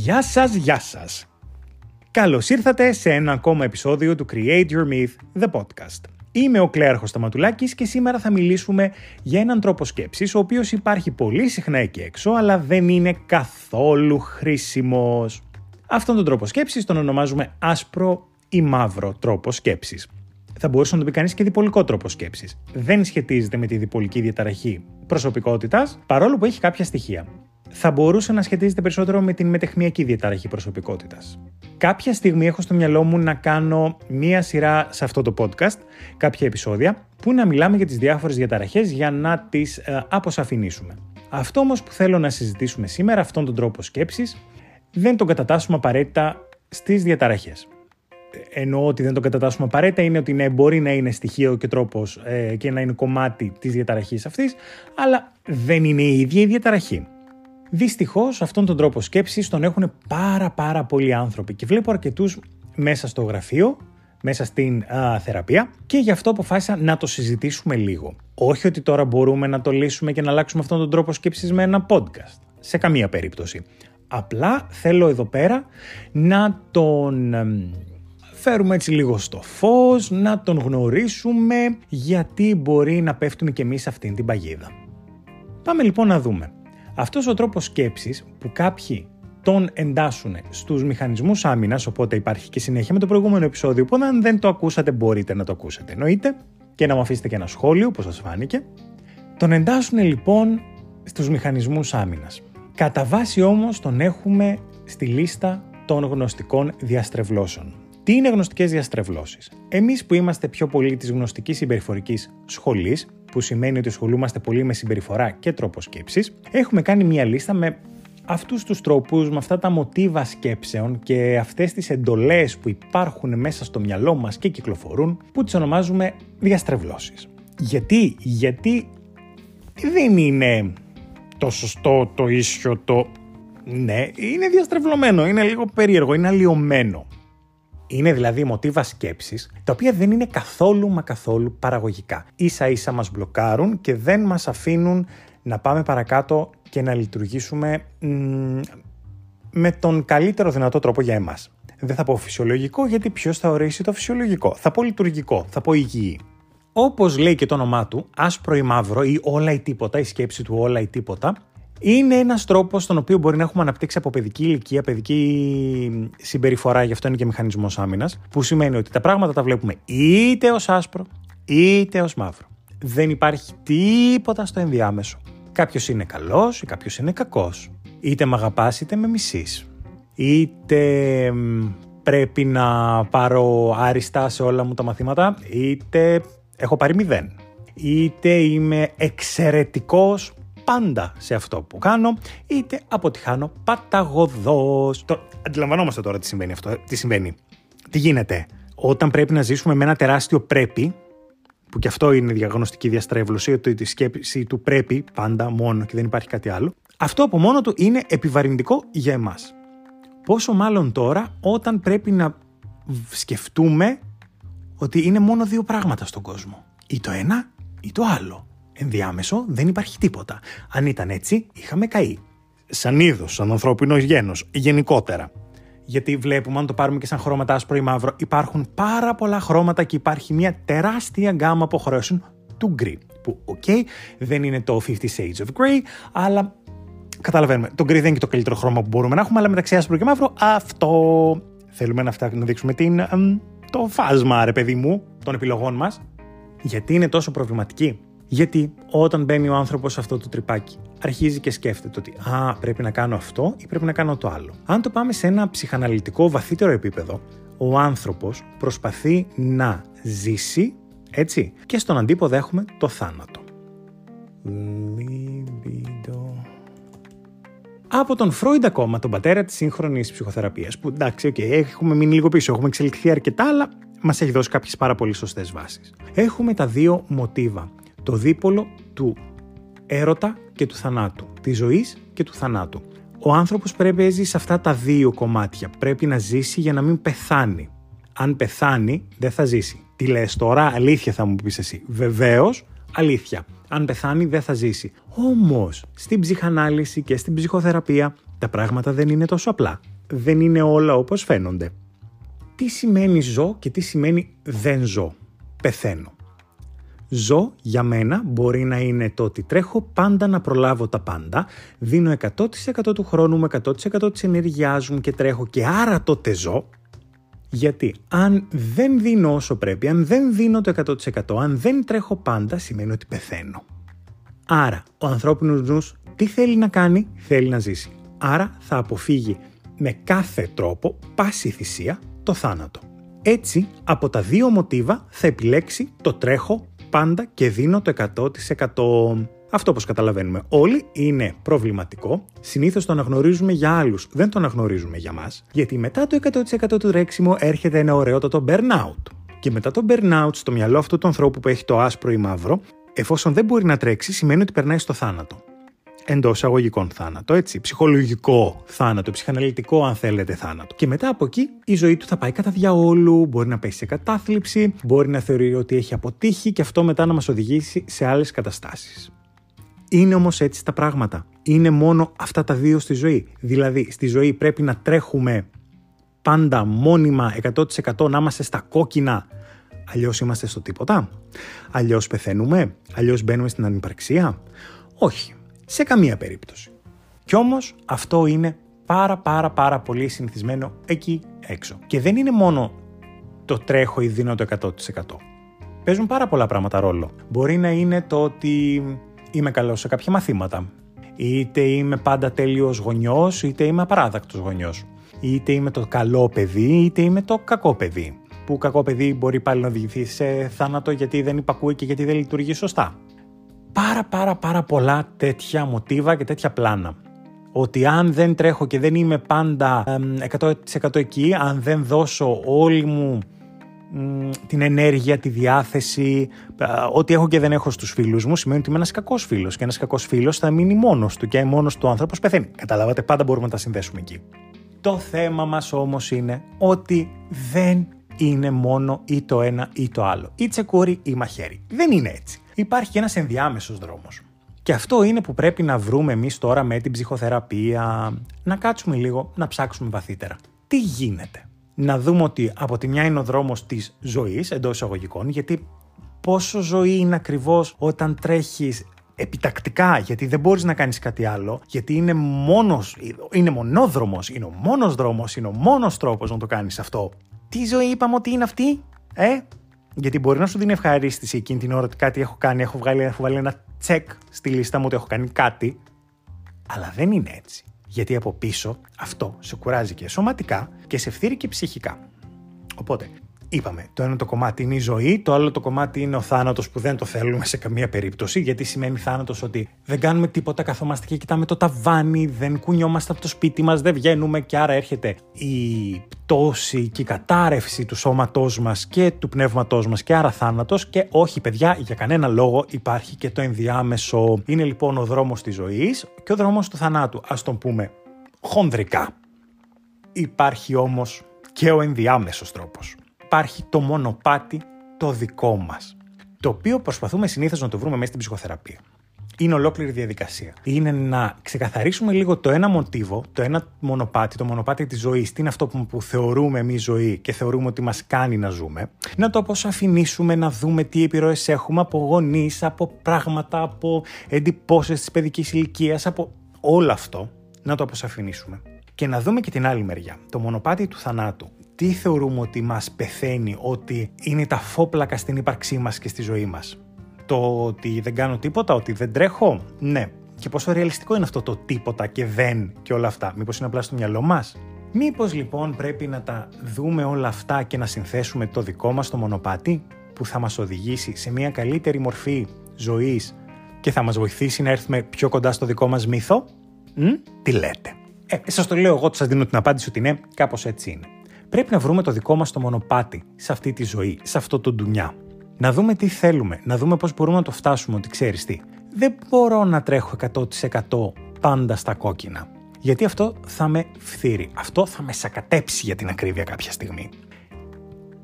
Γεια σας, γεια σας. Καλώς ήρθατε σε ένα ακόμα επεισόδιο του Create Your Myth, the podcast. Είμαι ο Κλέαρχος Σταματουλάκης και σήμερα θα μιλήσουμε για έναν τρόπο σκέψης ο οποίος υπάρχει πολύ συχνά εκεί έξω αλλά δεν είναι καθόλου χρήσιμος. Αυτόν τον τρόπο σκέψης τον ονομάζουμε άσπρο ή μαύρο τρόπο σκέψης. Θα μπορούσε να το πει κανείς και διπολικό τρόπο σκέψης. Δεν σχετίζεται με τη διπολική διαταραχή προσωπικότητας, παρόλο που έχει κάποια στοιχεία θα μπορούσε να σχετίζεται περισσότερο με την μετεχνιακή διαταραχή προσωπικότητας. Κάποια στιγμή έχω στο μυαλό μου να κάνω μία σειρά σε αυτό το podcast, κάποια επεισόδια, που να μιλάμε για τις διάφορες διαταραχές για να τις ε, αποσαφηνίσουμε. Αυτό όμως που θέλω να συζητήσουμε σήμερα, αυτόν τον τρόπο σκέψης, δεν τον κατατάσσουμε απαραίτητα στις διαταραχές. Εννοώ ότι δεν τον κατατάσσουμε απαραίτητα είναι ότι ναι, μπορεί να είναι στοιχείο και τρόπος ε, και να είναι κομμάτι της διαταραχής αυτής, αλλά δεν είναι η ίδια η διαταραχή. Δυστυχώς, αυτόν τον τρόπο σκέψης τον έχουν πάρα πάρα πολλοί άνθρωποι και βλέπω αρκετούς μέσα στο γραφείο, μέσα στην α, θεραπεία και γι' αυτό αποφάσισα να το συζητήσουμε λίγο. Όχι ότι τώρα μπορούμε να το λύσουμε και να αλλάξουμε αυτόν τον τρόπο σκέψης με ένα podcast. Σε καμία περίπτωση. Απλά θέλω εδώ πέρα να τον φέρουμε έτσι λίγο στο φως, να τον γνωρίσουμε γιατί μπορεί να πέφτουμε κι εμείς αυτήν την παγίδα. Πάμε λοιπόν να δούμε. Αυτός ο τρόπος σκέψης που κάποιοι τον εντάσσουν στους μηχανισμούς άμυνας, οπότε υπάρχει και συνέχεια με το προηγούμενο επεισόδιο, που αν δεν το ακούσατε μπορείτε να το ακούσετε εννοείται και να μου αφήσετε και ένα σχόλιο, όπως σας φάνηκε. Τον εντάσσουν λοιπόν στους μηχανισμούς άμυνας. Κατά βάση όμως τον έχουμε στη λίστα των γνωστικών διαστρεβλώσεων. Τι είναι γνωστικές διαστρεβλώσεις; Εμείς που είμαστε πιο πολύ της γνωστικής συμπεριφορικής σχολής, που σημαίνει ότι ασχολούμαστε πολύ με συμπεριφορά και τρόπο σκέψης, έχουμε κάνει μια λίστα με αυτούς τους τρόπους, με αυτά τα μοτίβα σκέψεων και αυτές τις εντολές που υπάρχουν μέσα στο μυαλό μας και κυκλοφορούν, που τις ονομάζουμε διαστρεβλώσεις. Γιατί, γιατί δεν είναι το σωστό, το ίσιο, το... Ναι, είναι διαστρεβλωμένο, είναι λίγο περίεργο, είναι αλλοιωμένο. Είναι δηλαδή μοτίβα σκέψης, τα οποία δεν είναι καθόλου μα καθόλου παραγωγικά. Ίσα ίσα μας μπλοκάρουν και δεν μας αφήνουν να πάμε παρακάτω και να λειτουργήσουμε με τον καλύτερο δυνατό τρόπο για εμάς. Δεν θα πω φυσιολογικό γιατί ποιος θα ορίσει το φυσιολογικό; Θα πω λειτουργικό, θα πω υγιή. Όπως λέει και το όνομά του, άσπρο ή μαύρο ή όλα ή τίποτα, η σκέψη του όλα ή τίποτα, είναι ένας τρόπος στον οποίο μπορεί να έχουμε αναπτύξει από παιδική ηλικία, παιδική συμπεριφορά, γι' αυτό είναι και μηχανισμός άμυνας, που σημαίνει ότι τα πράγματα τα βλέπουμε είτε ως άσπρο είτε ως μαύρο. Δεν υπάρχει τίποτα στο ενδιάμεσο. Κάποιος είναι καλός ή κάποιος είναι κακός. Είτε με αγαπάς είτε με μισείς. Είτε πρέπει να πάρω άριστα σε όλα μου τα μαθήματα, είτε έχω πάρει μηδέν. Είτε είμαι εξαιρετικός πάντα σε αυτό που κάνω, είτε αποτυχάνω παταγωδός. Το... Αντιλαμβανόμαστε τώρα τι συμβαίνει αυτό, τι συμβαίνει. Τι γίνεται όταν πρέπει να ζήσουμε με ένα τεράστιο πρέπει, που και αυτό είναι διαγνωστική διαστρέβλωση, ότι τη σκέψη του πρέπει πάντα μόνο και δεν υπάρχει κάτι άλλο. Αυτό από μόνο του είναι επιβαρυντικό για εμάς. Πόσο μάλλον τώρα όταν πρέπει να σκεφτούμε ότι είναι μόνο δύο πράγματα στον κόσμο. Ή το ένα ή το άλλο ενδιάμεσο δεν υπάρχει τίποτα. Αν ήταν έτσι, είχαμε καεί. Σαν είδος, σαν ανθρώπινος γένος, γενικότερα. Γιατί βλέπουμε, αν το πάρουμε και σαν χρώματα άσπρο ή μαύρο, υπάρχουν πάρα πολλά χρώματα και υπάρχει μια τεράστια γκάμα αποχρεώσεων του γκρι. Που, OK, okay, δεν είναι το 50 Shades of Grey, αλλά καταλαβαίνουμε. Το γκρι δεν είναι και το καλύτερο χρώμα που μπορούμε να έχουμε, αλλά μεταξύ άσπρο και μαύρο, αυτό. Θέλουμε να, να δείξουμε την, το φάσμα, ρε παιδί μου, των επιλογών μας. Γιατί είναι τόσο προβληματική; Γιατί όταν μπαίνει ο άνθρωπος σε αυτό το τρυπάκι, αρχίζει και σκέφτεται ότι Α, πρέπει να κάνω αυτό ή πρέπει να κάνω το άλλο. Αν το πάμε σε ένα ψυχαναλυτικό βαθύτερο επίπεδο, ο άνθρωπος προσπαθεί να ζήσει, έτσι, και στον αντίποδο έχουμε το θάνατο. Από τον Φρόιντ ακόμα, τον πατέρα της σύγχρονης ψυχοθεραπείας, που εντάξει, okay, έχουμε μείνει λίγο πίσω, έχουμε εξελιχθεί αρκετά, αλλά μας έχει δώσει κάποιες πάρα πολύ σωστές βάσεις. Έχουμε τα δύο μοτίβα το δίπολο του έρωτα και του θανάτου, της ζωής και του θανάτου. Ο άνθρωπος πρέπει να ζει σε αυτά τα δύο κομμάτια. Πρέπει να ζήσει για να μην πεθάνει. Αν πεθάνει, δεν θα ζήσει. Τι λες τώρα, αλήθεια θα μου πεις εσύ. Βεβαίως, Αλήθεια. Αν πεθάνει, δεν θα ζήσει. Όμως, στην ψυχανάλυση και στην ψυχοθεραπεία, τα πράγματα δεν είναι τόσο απλά. Δεν είναι όλα όπως φαίνονται. Τι σημαίνει ζω και τι σημαίνει δεν ζω. Πεθαίνω. Ζω για μένα μπορεί να είναι το ότι τρέχω πάντα να προλάβω τα πάντα, δίνω 100% του χρόνου με 100% της ενέργειάς μου και τρέχω και άρα τότε ζω. Γιατί αν δεν δίνω όσο πρέπει, αν δεν δίνω το 100%, αν δεν τρέχω πάντα, σημαίνει ότι πεθαίνω. Άρα, ο ανθρώπινος νους τι θέλει να κάνει, θέλει να ζήσει. Άρα θα αποφύγει με κάθε τρόπο, πάση θυσία, το θάνατο. Έτσι, από τα δύο μοτίβα θα επιλέξει το τρέχω πάντα και δίνω το 100%. Αυτό όπως καταλαβαίνουμε όλοι είναι προβληματικό, συνήθως το αναγνωρίζουμε για άλλους, δεν το αναγνωρίζουμε για μας, γιατί μετά το 100% του τρέξιμο έρχεται ένα ωραιότατο burnout. Και μετά το burnout στο μυαλό αυτού του ανθρώπου που έχει το άσπρο ή μαύρο, εφόσον δεν μπορεί να τρέξει, σημαίνει ότι περνάει στο θάνατο εντός αγωγικών θάνατο, έτσι. Ψυχολογικό θάνατο, ψυχαναλυτικό, αν θέλετε, θάνατο. Και μετά από εκεί η ζωή του θα πάει κατά διαόλου, μπορεί να πέσει σε κατάθλιψη, μπορεί να θεωρεί ότι έχει αποτύχει και αυτό μετά να μας οδηγήσει σε άλλες καταστάσεις. Είναι όμως έτσι τα πράγματα. Είναι μόνο αυτά τα δύο στη ζωή. Δηλαδή, στη ζωή πρέπει να τρέχουμε πάντα μόνιμα 100% να είμαστε στα κόκκινα Αλλιώς είμαστε στο τίποτα. Αλλιώς πεθαίνουμε. Αλλιώς μπαίνουμε στην ανυπαρξία. Όχι σε καμία περίπτωση. Κι όμως αυτό είναι πάρα πάρα πάρα πολύ συνηθισμένο εκεί έξω. Και δεν είναι μόνο το τρέχω ή δίνω το 100%. Παίζουν πάρα πολλά πράγματα ρόλο. Μπορεί να είναι το ότι είμαι καλός σε κάποια μαθήματα. Είτε είμαι πάντα τέλειος γονιός, είτε είμαι απαράδεκτος γονιός. Είτε είμαι το καλό παιδί, είτε είμαι το κακό παιδί. Που κακό παιδί μπορεί πάλι να οδηγηθεί σε θάνατο γιατί δεν υπακούει και γιατί δεν λειτουργεί σωστά πάρα πάρα πάρα πολλά τέτοια μοτίβα και τέτοια πλάνα. Ότι αν δεν τρέχω και δεν είμαι πάντα 100% εκεί, αν δεν δώσω όλη μου την ενέργεια, τη διάθεση, ό,τι έχω και δεν έχω στους φίλους μου, σημαίνει ότι είμαι ένας κακός φίλος και ένας κακός φίλος θα μείνει μόνος του και μόνος του άνθρωπος πεθαίνει. Καταλάβατε, πάντα μπορούμε να τα συνδέσουμε εκεί. Το θέμα μας όμως είναι ότι δεν είναι μόνο ή το ένα ή το άλλο. Ή τσεκούρι ή μαχαίρι. Δεν είναι έτσι υπάρχει και ένας ενδιάμεσος δρόμος. Και αυτό είναι που πρέπει να βρούμε εμείς τώρα με την ψυχοθεραπεία, να κάτσουμε λίγο, να ψάξουμε βαθύτερα. Τι γίνεται; Να δούμε ότι από τη μια είναι ο δρόμος της ζωής, εντός εισαγωγικών, γιατί πόσο ζωή είναι ακριβώς όταν τρέχεις επιτακτικά, γιατί δεν μπορείς να κάνεις κάτι άλλο, γιατί είναι μόνος, είναι μονόδρομος, είναι ο μόνος δρόμος, είναι ο μόνος τρόπος να το κάνεις αυτό. Τι ζωή είπαμε ότι είναι αυτή, ε, γιατί μπορεί να σου δίνει ευχαρίστηση εκείνη την ώρα ότι κάτι έχω κάνει, έχω, βγάλει, έχω βάλει ένα τσεκ στη λίστα μου ότι έχω κάνει κάτι. Αλλά δεν είναι έτσι. Γιατί από πίσω αυτό σε κουράζει και σωματικά και σε φθείρει και ψυχικά. Οπότε, Είπαμε, το ένα το κομμάτι είναι η ζωή, το άλλο το κομμάτι είναι ο θάνατος που δεν το θέλουμε σε καμία περίπτωση. Γιατί σημαίνει θάνατος ότι δεν κάνουμε τίποτα, καθόμαστε και κοιτάμε το ταβάνι, δεν κουνιόμαστε από το σπίτι μας, δεν βγαίνουμε και άρα έρχεται η πτώση και η κατάρρευση του σώματός μας και του πνεύματός μας και άρα θάνατος. Και όχι, παιδιά, για κανένα λόγο υπάρχει και το ενδιάμεσο. Είναι λοιπόν ο δρόμος της ζωής και ο δρόμος του θανάτου. Α τον πούμε χονδρικά. Υπάρχει όμως και ο ενδιάμεσος τρόπος υπάρχει το μονοπάτι το δικό μας, το οποίο προσπαθούμε συνήθως να το βρούμε μέσα στην ψυχοθεραπεία. Είναι ολόκληρη διαδικασία. Είναι να ξεκαθαρίσουμε λίγο το ένα μοτίβο, το ένα μονοπάτι, το μονοπάτι της ζωής, τι είναι αυτό που, θεωρούμε εμείς ζωή και θεωρούμε ότι μας κάνει να ζούμε. Να το αποσαφηνίσουμε, να δούμε τι επιρροές έχουμε από γονείς, από πράγματα, από εντυπώσεις της παιδικής ηλικίας, από όλο αυτό. Να το αποσαφηνίσουμε. Και να δούμε και την άλλη μεριά, το μονοπάτι του θανάτου τι θεωρούμε ότι μας πεθαίνει, ότι είναι τα φόπλακα στην ύπαρξή μας και στη ζωή μας. Το ότι δεν κάνω τίποτα, ότι δεν τρέχω, ναι. Και πόσο ρεαλιστικό είναι αυτό το τίποτα και δεν και όλα αυτά. Μήπως είναι απλά στο μυαλό μας; Μήπως λοιπόν πρέπει να τα δούμε όλα αυτά και να συνθέσουμε το δικό μας το μονοπάτι που θα μας οδηγήσει σε μια καλύτερη μορφή ζωής και θα μας βοηθήσει να έρθουμε πιο κοντά στο δικό μας μύθο; Μ; Τι λέτε; Ε, σας το λέω εγώ, σας δίνω την απάντηση ότι ναι, κάπως έτσι είναι πρέπει να βρούμε το δικό μας το μονοπάτι σε αυτή τη ζωή, σε αυτό το ντουνιά. Να δούμε τι θέλουμε, να δούμε πώς μπορούμε να το φτάσουμε, ότι ξέρεις τι. Δεν μπορώ να τρέχω 100% πάντα στα κόκκινα. Γιατί αυτό θα με φθείρει. Αυτό θα με σακατέψει για την ακρίβεια κάποια στιγμή.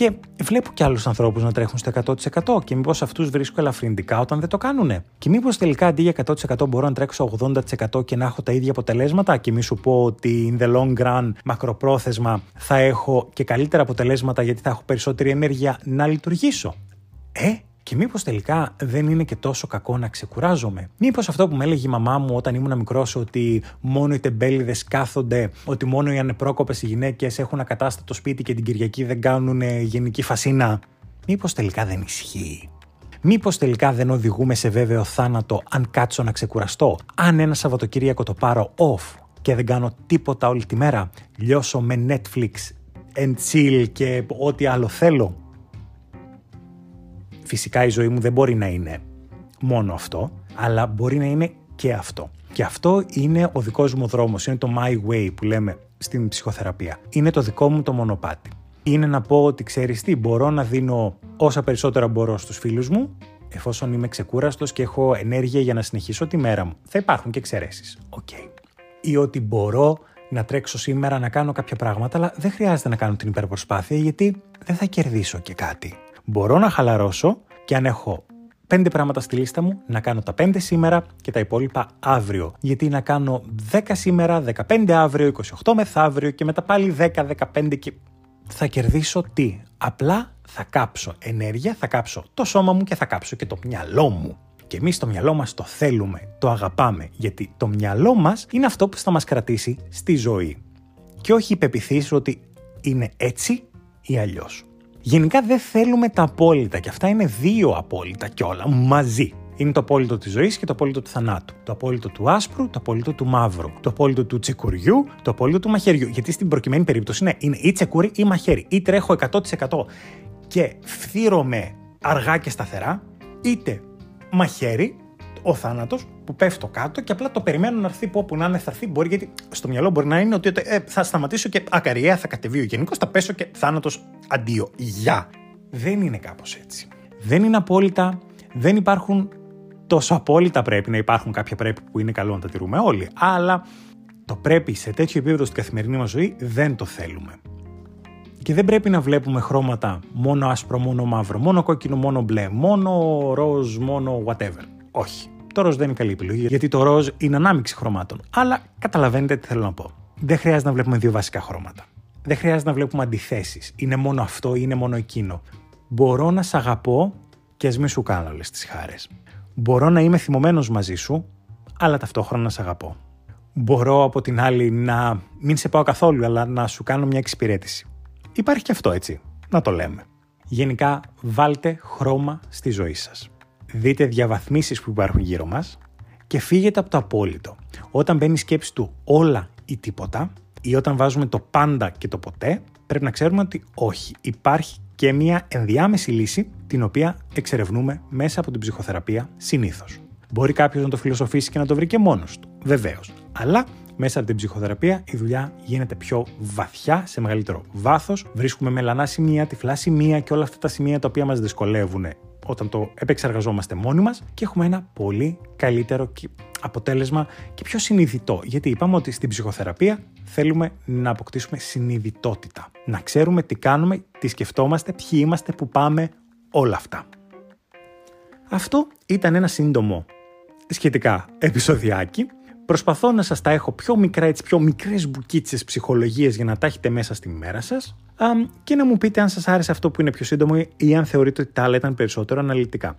Και βλέπω κι άλλους ανθρώπους να τρέχουν στο 100% και μήπως αυτούς βρίσκω ελαφρυντικά όταν δεν το κάνουν. Και μήπως τελικά αντί για 100% μπορώ να τρέξω 80% και να έχω τα ίδια αποτελέσματα και μη σου πω ότι in the long run, μακροπρόθεσμα, θα έχω και καλύτερα αποτελέσματα γιατί θα έχω περισσότερη ενέργεια να λειτουργήσω. Ε, και μήπως τελικά δεν είναι και τόσο κακό να ξεκουράζομαι; Μήπως αυτό που με έλεγε η μαμά μου όταν ήμουν μικρός, ότι μόνο οι τεμπέληδες κάθονται, ότι μόνο οι ανεπρόκοπες γυναίκες έχουν ακατάστατο σπίτι και την Κυριακή δεν κάνουν γενική φασίνα; Μήπως τελικά δεν ισχύει; Μήπως τελικά δεν οδηγούμε σε βέβαιο θάνατο αν κάτσω να ξεκουραστώ; Αν ένα Σαββατοκύριακο το πάρω off και δεν κάνω τίποτα όλη τη μέρα, λιώσω με Netflix and chill και ό,τι άλλο θέλω; Φυσικά η ζωή μου δεν μπορεί να είναι μόνο αυτό, αλλά μπορεί να είναι και αυτό. Και αυτό είναι ο δικός μου δρόμος, είναι το my way που λέμε στην ψυχοθεραπεία. Είναι το δικό μου το μονοπάτι. Είναι να πω ότι ξέρεις τι, μπορώ να δίνω όσα περισσότερα μπορώ στους φίλους μου, εφόσον είμαι ξεκούραστος και έχω ενέργεια για να συνεχίσω τη μέρα μου. Θα υπάρχουν και εξαιρέσεις. Οκ. Ή ότι μπορώ να τρέξω σήμερα να κάνω κάποια πράγματα, αλλά δεν χρειάζεται να κάνω την υπερπροσπάθεια γιατί δεν θα κερδίσω και κάτι μπορώ να χαλαρώσω και αν έχω πέντε πράγματα στη λίστα μου, να κάνω τα πέντε σήμερα και τα υπόλοιπα αύριο. Γιατί να κάνω 10 σήμερα, 15 αύριο, 28 μεθαύριο και μετά πάλι 10, 15 και θα κερδίσω τι; Απλά θα κάψω ενέργεια, θα κάψω το σώμα μου και θα κάψω και το μυαλό μου. Και εμείς το μυαλό μας το θέλουμε, το αγαπάμε, γιατί το μυαλό μας είναι αυτό που θα μας κρατήσει στη ζωή. Και όχι η ότι είναι έτσι ή αλλιώς. Γενικά δεν θέλουμε τα απόλυτα και αυτά είναι δύο απόλυτα κιόλα μαζί. Είναι το απόλυτο της ζωής και το απόλυτο του θανάτου. Το απόλυτο του άσπρου, το απόλυτο του μαύρου. Το απόλυτο του τσικουριού, το απόλυτο του μαχαιριού. Γιατί στην προκειμένη περίπτωση είναι, είναι ή τσεκούρι ή μαχαίρι. Ή τρέχω 100% και φθύρομαι αργά και σταθερά, είτε μαχαίρι ο θάνατος που πέφτω κάτω και απλά το περιμένω να έρθει που όπου να είναι θα έρθει. Μπορεί γιατί στο μυαλό μπορεί να είναι ότι ε, θα σταματήσω και ακαριέα θα κατεβεί ο γενικός, θα πέσω και θάνατος αντίο. Γεια. Δεν είναι κάπως έτσι. Δεν είναι απόλυτα, δεν υπάρχουν τόσο απόλυτα πρέπει να υπάρχουν κάποια πρέπει που είναι καλό να τα τηρούμε όλοι. Αλλά το πρέπει σε τέτοιο επίπεδο στην καθημερινή μας ζωή δεν το θέλουμε. Και δεν πρέπει να βλέπουμε χρώματα μόνο άσπρο, μόνο μαύρο, μόνο κόκκινο, μόνο μπλε, μόνο ροζ, μόνο whatever. Όχι. Το ροζ δεν είναι καλή επιλογή, γιατί το ροζ είναι ανάμειξη χρωμάτων. Αλλά καταλαβαίνετε τι θέλω να πω. Δεν χρειάζεται να βλέπουμε δύο βασικά χρώματα. Δεν χρειάζεται να βλέπουμε αντιθέσεις. Είναι μόνο αυτό ή είναι μόνο εκείνο. Μπορώ να σ' αγαπώ και ας μην σου κάνω όλες τις χάρες. Μπορώ να είμαι θυμωμένος μαζί σου, αλλά ταυτόχρονα να σ' αγαπώ. Μπορώ από την άλλη να μην σε πάω καθόλου, αλλά να σου κάνω μια εξυπηρέτηση. Υπάρχει και αυτό έτσι. Να το λέμε. Γενικά, βάλτε χρώμα στη ζωή σας δείτε διαβαθμίσεις που υπάρχουν γύρω μας και φύγετε από το απόλυτο. Όταν μπαίνει η σκέψη του όλα ή τίποτα ή όταν βάζουμε το πάντα και το ποτέ, πρέπει να ξέρουμε ότι όχι. Υπάρχει και μια ενδιάμεση λύση την οποία εξερευνούμε μέσα από την ψυχοθεραπεία συνήθως. Μπορεί κάποιος να το φιλοσοφήσει και να το βρει και μόνος του. Βεβαίως. Αλλά μέσα από την ψυχοθεραπεία η δουλειά γίνεται πιο βαθιά, σε μεγαλύτερο βάθος. Βρίσκουμε μελανά σημεία, τυφλά σημεία και όλα αυτά τα σημεία τα οποία μας δυσκολεύουν όταν το επεξεργαζόμαστε μόνοι μας και έχουμε ένα πολύ καλύτερο αποτέλεσμα και πιο συνειδητό. Γιατί είπαμε ότι στην ψυχοθεραπεία θέλουμε να αποκτήσουμε συνειδητότητα. Να ξέρουμε τι κάνουμε, τι σκεφτόμαστε, ποιοι είμαστε, που πάμε, όλα αυτά. Αυτό ήταν ένα σύντομο σχετικά επεισοδιάκι. Προσπαθώ να σας τα έχω πιο μικρά, έτσι, πιο μικρές μπουκίτσες ψυχολογίες για να τα έχετε μέσα στη μέρα σας και να μου πείτε αν σας άρεσε αυτό που είναι πιο σύντομο ή αν θεωρείτε ότι τα άλλα ήταν περισσότερο αναλυτικά.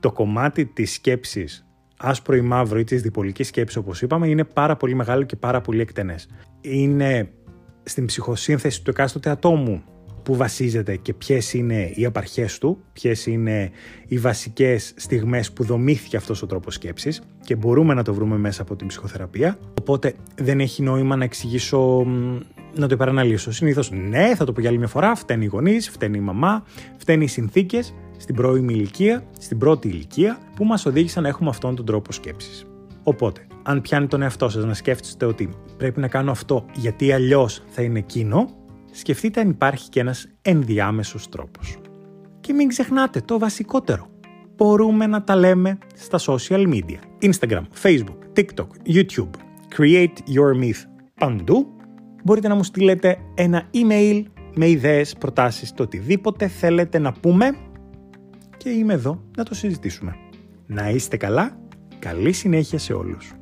Το κομμάτι της σκέψης άσπρο ή μαύρο ή της διπολικής σκέψης όπως είπαμε είναι πάρα πολύ μεγάλο και πάρα πολύ εκτενές. Είναι στην ψυχοσύνθεση του εκάστοτε ατόμου που βασίζεται και ποιες είναι οι απαρχές του, ποιες είναι οι βασικές στιγμές που δομήθηκε αυτός ο τρόπος σκέψης και μπορούμε να το βρούμε μέσα από την ψυχοθεραπεία. Οπότε δεν έχει νόημα να εξηγήσω να το υπεραναλύσω. Συνήθως, ναι, θα το πω για άλλη μια φορά. Φταίνει οι γονείς, φταίνει η μαμά, φταίνει οι συνθήκες στην πρώιμη ηλικία, στην πρώτη ηλικία, που μας οδήγησαν να έχουμε αυτόν τον τρόπο σκέψης. Οπότε, αν πιάνει τον εαυτό σας να σκέφτεστε ότι πρέπει να κάνω αυτό γιατί αλλιώς θα είναι εκείνο, σκεφτείτε αν υπάρχει και ένας ενδιάμεσος τρόπος. Και μην ξεχνάτε το βασικότερο. Μπορούμε να τα λέμε στα social media. Instagram, Facebook, TikTok, YouTube. Create your myth παντού μπορείτε να μου στείλετε ένα email με ιδέες, προτάσεις, το οτιδήποτε θέλετε να πούμε και είμαι εδώ να το συζητήσουμε. Να είστε καλά, καλή συνέχεια σε όλους.